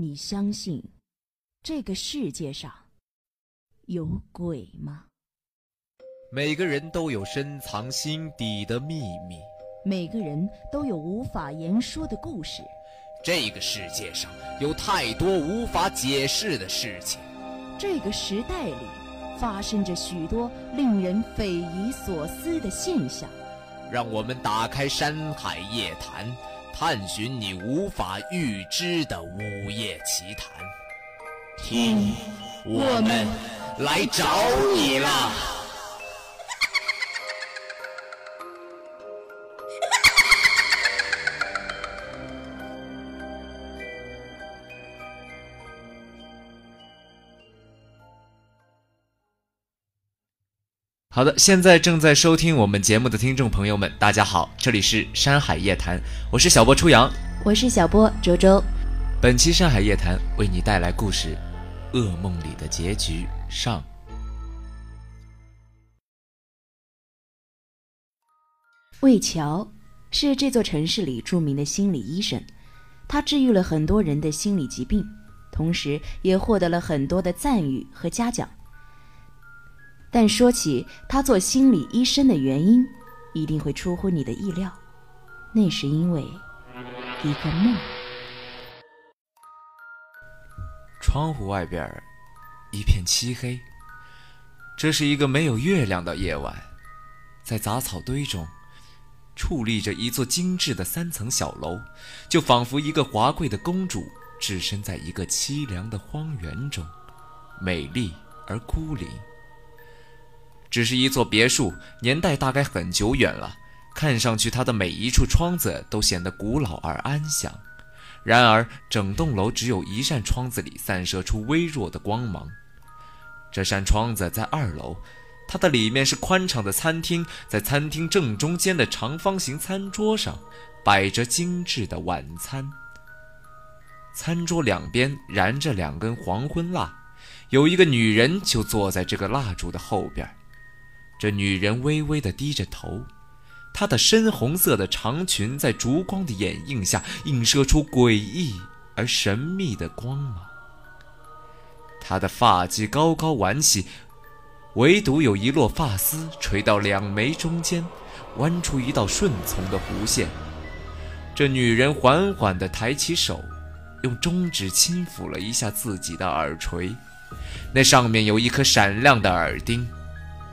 你相信这个世界上有鬼吗？每个人都有深藏心底的秘密，每个人都有无法言说的故事。这个世界上有太多无法解释的事情，这个时代里发生着许多令人匪夷所思的现象。让我们打开《山海夜谈》。探寻你无法预知的午夜奇谈，听，我们来找你了。好的，现在正在收听我们节目的听众朋友们，大家好，这里是《山海夜谈》，我是小波初阳，我是小波周周。本期《山海夜谈》为你带来故事《噩梦里的结局》上。魏桥是这座城市里著名的心理医生，他治愈了很多人的心理疾病，同时也获得了很多的赞誉和嘉奖。但说起他做心理医生的原因，一定会出乎你的意料，那是因为一个梦。窗户外边一片漆黑，这是一个没有月亮的夜晚，在杂草堆中矗立着一座精致的三层小楼，就仿佛一个华贵的公主置身在一个凄凉的荒原中，美丽而孤零。只是一座别墅，年代大概很久远了，看上去它的每一处窗子都显得古老而安详。然而，整栋楼只有一扇窗子里散射出微弱的光芒。这扇窗子在二楼，它的里面是宽敞的餐厅，在餐厅正中间的长方形餐桌上摆着精致的晚餐。餐桌两边燃着两根黄昏蜡，有一个女人就坐在这个蜡烛的后边。这女人微微地低着头，她的深红色的长裙在烛光的掩映下映射出诡异而神秘的光芒。她的发髻高高挽起，唯独有一落发丝垂到两眉中间，弯出一道顺从的弧线。这女人缓缓地抬起手，用中指轻抚了一下自己的耳垂，那上面有一颗闪亮的耳钉。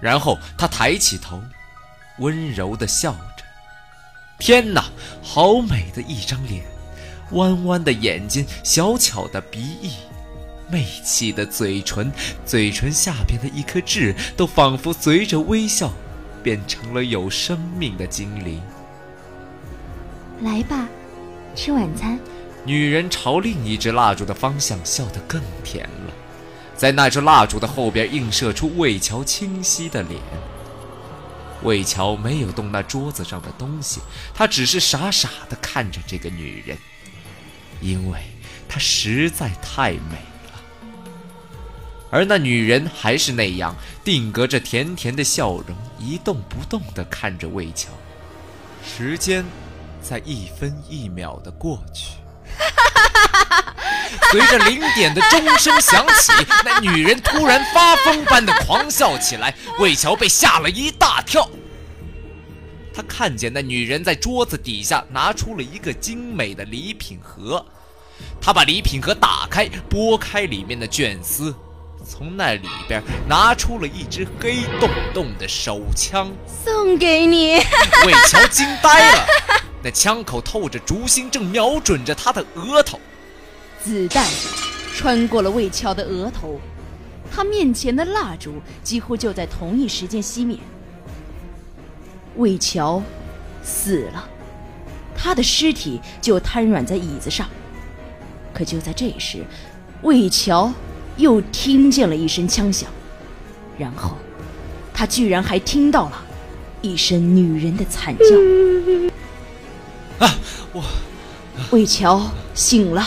然后他抬起头，温柔地笑着。天哪，好美的一张脸，弯弯的眼睛，小巧的鼻翼，媚气的嘴唇，嘴唇下边的一颗痣都仿佛随着微笑，变成了有生命的精灵。来吧，吃晚餐。女人朝另一支蜡烛的方向笑得更甜了。在那支蜡烛的后边映射出魏桥清晰的脸。魏桥没有动那桌子上的东西，他只是傻傻地看着这个女人，因为她实在太美了。而那女人还是那样定格着甜甜的笑容，一动不动地看着魏桥。时间在一分一秒地过去。随着零点的钟声响起，那女人突然发疯般的狂笑起来。魏桥被吓了一大跳。他看见那女人在桌子底下拿出了一个精美的礼品盒，他把礼品盒打开，拨开里面的卷丝，从那里边拿出了一支黑洞洞的手枪，送给你。魏桥惊呆了，那枪口透着烛芯，正瞄准着他的额头。子弹穿过了魏桥的额头，他面前的蜡烛几乎就在同一时间熄灭。魏桥死了，他的尸体就瘫软在椅子上。可就在这时，魏桥又听见了一声枪响，然后他居然还听到了一声女人的惨叫。啊！我魏桥醒了。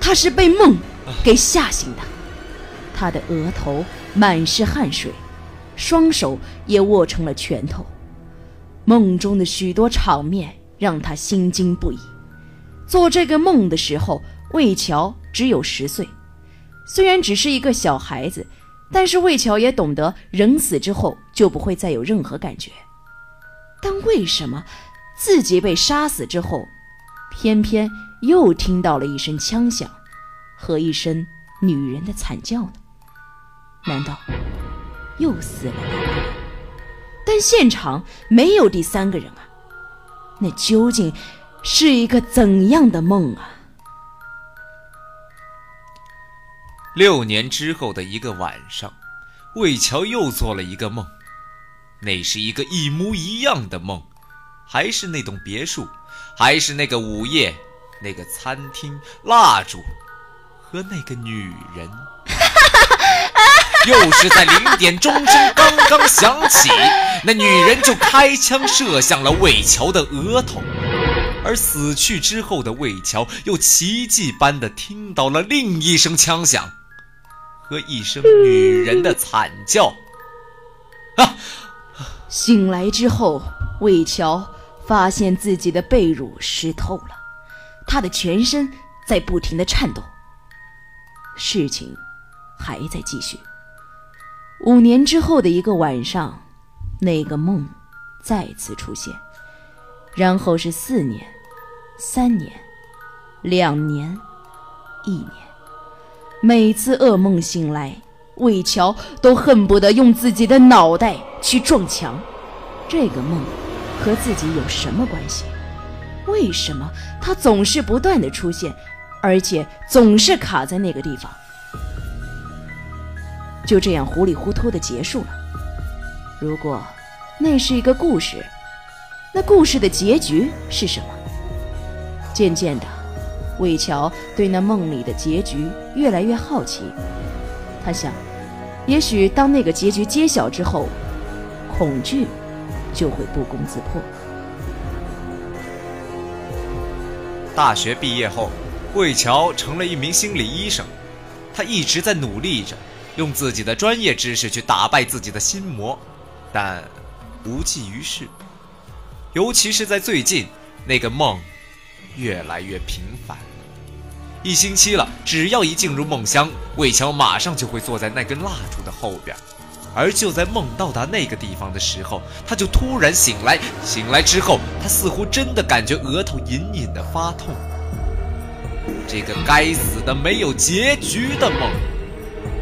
他是被梦给吓醒的，他的额头满是汗水，双手也握成了拳头。梦中的许多场面让他心惊不已。做这个梦的时候，魏桥只有十岁，虽然只是一个小孩子，但是魏桥也懂得人死之后就不会再有任何感觉。但为什么自己被杀死之后，偏偏又听到了一声枪响和一声女人的惨叫呢？难道又死了？但现场没有第三个人啊！那究竟是一个怎样的梦啊？六年之后的一个晚上，魏桥又做了一个梦，那是一个一模一样的梦，还是那栋别墅，还是那个午夜，那个餐厅，蜡烛和那个女人。又是在零点钟声刚刚响起，那女人就开枪射向了魏桥的额头，而死去之后的魏桥又奇迹般的听到了另一声枪响。和一声女人的惨叫。啊！醒来之后，魏桥发现自己的被褥湿透了，他的全身在不停的颤抖。事情还在继续。五年之后的一个晚上，那个梦再次出现，然后是四年、三年、两年、一年。每次噩梦醒来，魏桥都恨不得用自己的脑袋去撞墙。这个梦和自己有什么关系？为什么他总是不断的出现，而且总是卡在那个地方？就这样糊里糊涂的结束了。如果那是一个故事，那故事的结局是什么？渐渐的。魏桥对那梦里的结局越来越好奇，他想，也许当那个结局揭晓之后，恐惧就会不攻自破。大学毕业后，魏桥成了一名心理医生，他一直在努力着，用自己的专业知识去打败自己的心魔，但无济于事。尤其是在最近，那个梦。越来越频繁，一星期了。只要一进入梦乡，魏桥马上就会坐在那根蜡烛的后边。而就在梦到达那个地方的时候，他就突然醒来。醒来之后，他似乎真的感觉额头隐隐的发痛。这个该死的没有结局的梦，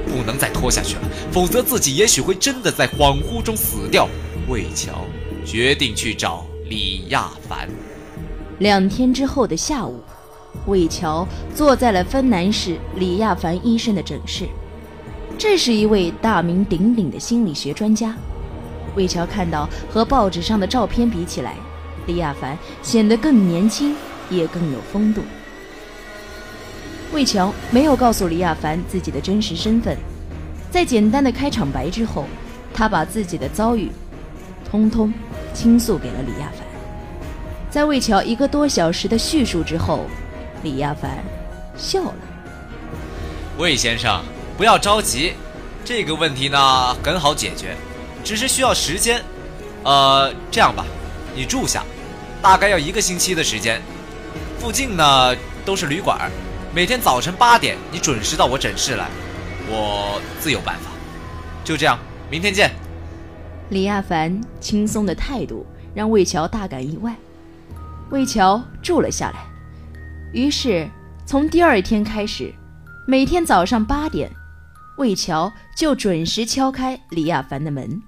不能再拖下去了，否则自己也许会真的在恍惚中死掉。魏桥决定去找李亚凡。两天之后的下午，魏桥坐在了芬兰市李亚凡医生的诊室。这是一位大名鼎鼎的心理学专家。魏桥看到和报纸上的照片比起来，李亚凡显得更年轻，也更有风度。魏桥没有告诉李亚凡自己的真实身份，在简单的开场白之后，他把自己的遭遇，通通倾诉给了李亚凡。在魏桥一个多小时的叙述之后，李亚凡笑了。魏先生，不要着急，这个问题呢很好解决，只是需要时间。呃，这样吧，你住下，大概要一个星期的时间。附近呢都是旅馆，每天早晨八点你准时到我诊室来，我自有办法。就这样，明天见。李亚凡轻松的态度让魏桥大感意外。魏桥住了下来，于是从第二天开始，每天早上八点，魏桥就准时敲开李亚凡的门。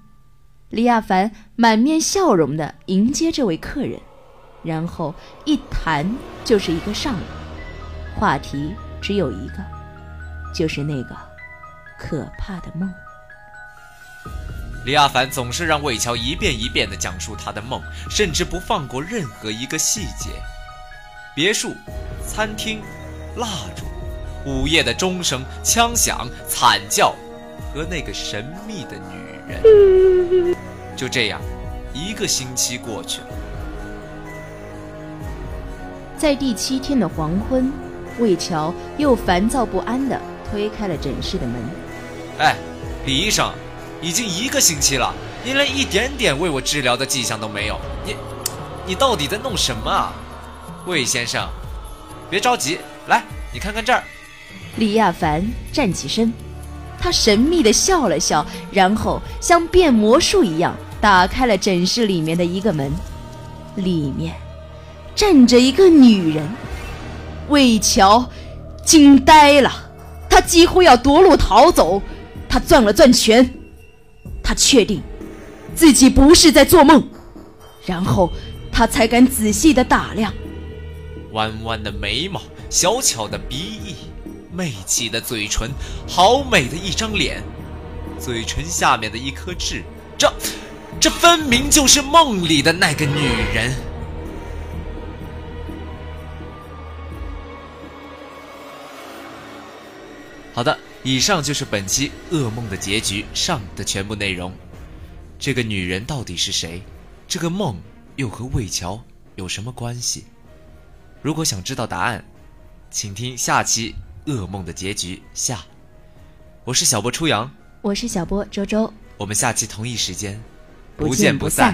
李亚凡满面笑容地迎接这位客人，然后一谈就是一个上午，话题只有一个，就是那个可怕的梦。李亚凡总是让魏桥一遍一遍地讲述他的梦，甚至不放过任何一个细节。别墅、餐厅、蜡烛、午夜的钟声、枪响、惨叫，和那个神秘的女人。就这样，一个星期过去了。在第七天的黄昏，魏乔又烦躁不安地推开了诊室的门。哎，李医生。已经一个星期了，你连一点点为我治疗的迹象都没有。你，你到底在弄什么啊，魏先生？别着急，来，你看看这儿。李亚凡站起身，他神秘地笑了笑，然后像变魔术一样打开了诊室里面的一个门，里面站着一个女人。魏桥惊呆了，他几乎要夺路逃走。他攥了攥拳，他确定自己不是在做梦，然后他才敢仔细地打量。弯弯的眉毛，小巧的鼻翼，媚气的嘴唇，好美的一张脸，嘴唇下面的一颗痣，这，这分明就是梦里的那个女人。好的，以上就是本期《噩梦的结局》上的全部内容。这个女人到底是谁？这个梦又和魏桥有什么关系？如果想知道答案，请听下期《噩梦的结局》下。我是小波初阳，我是小波周周，我们下期同一时间不见不散。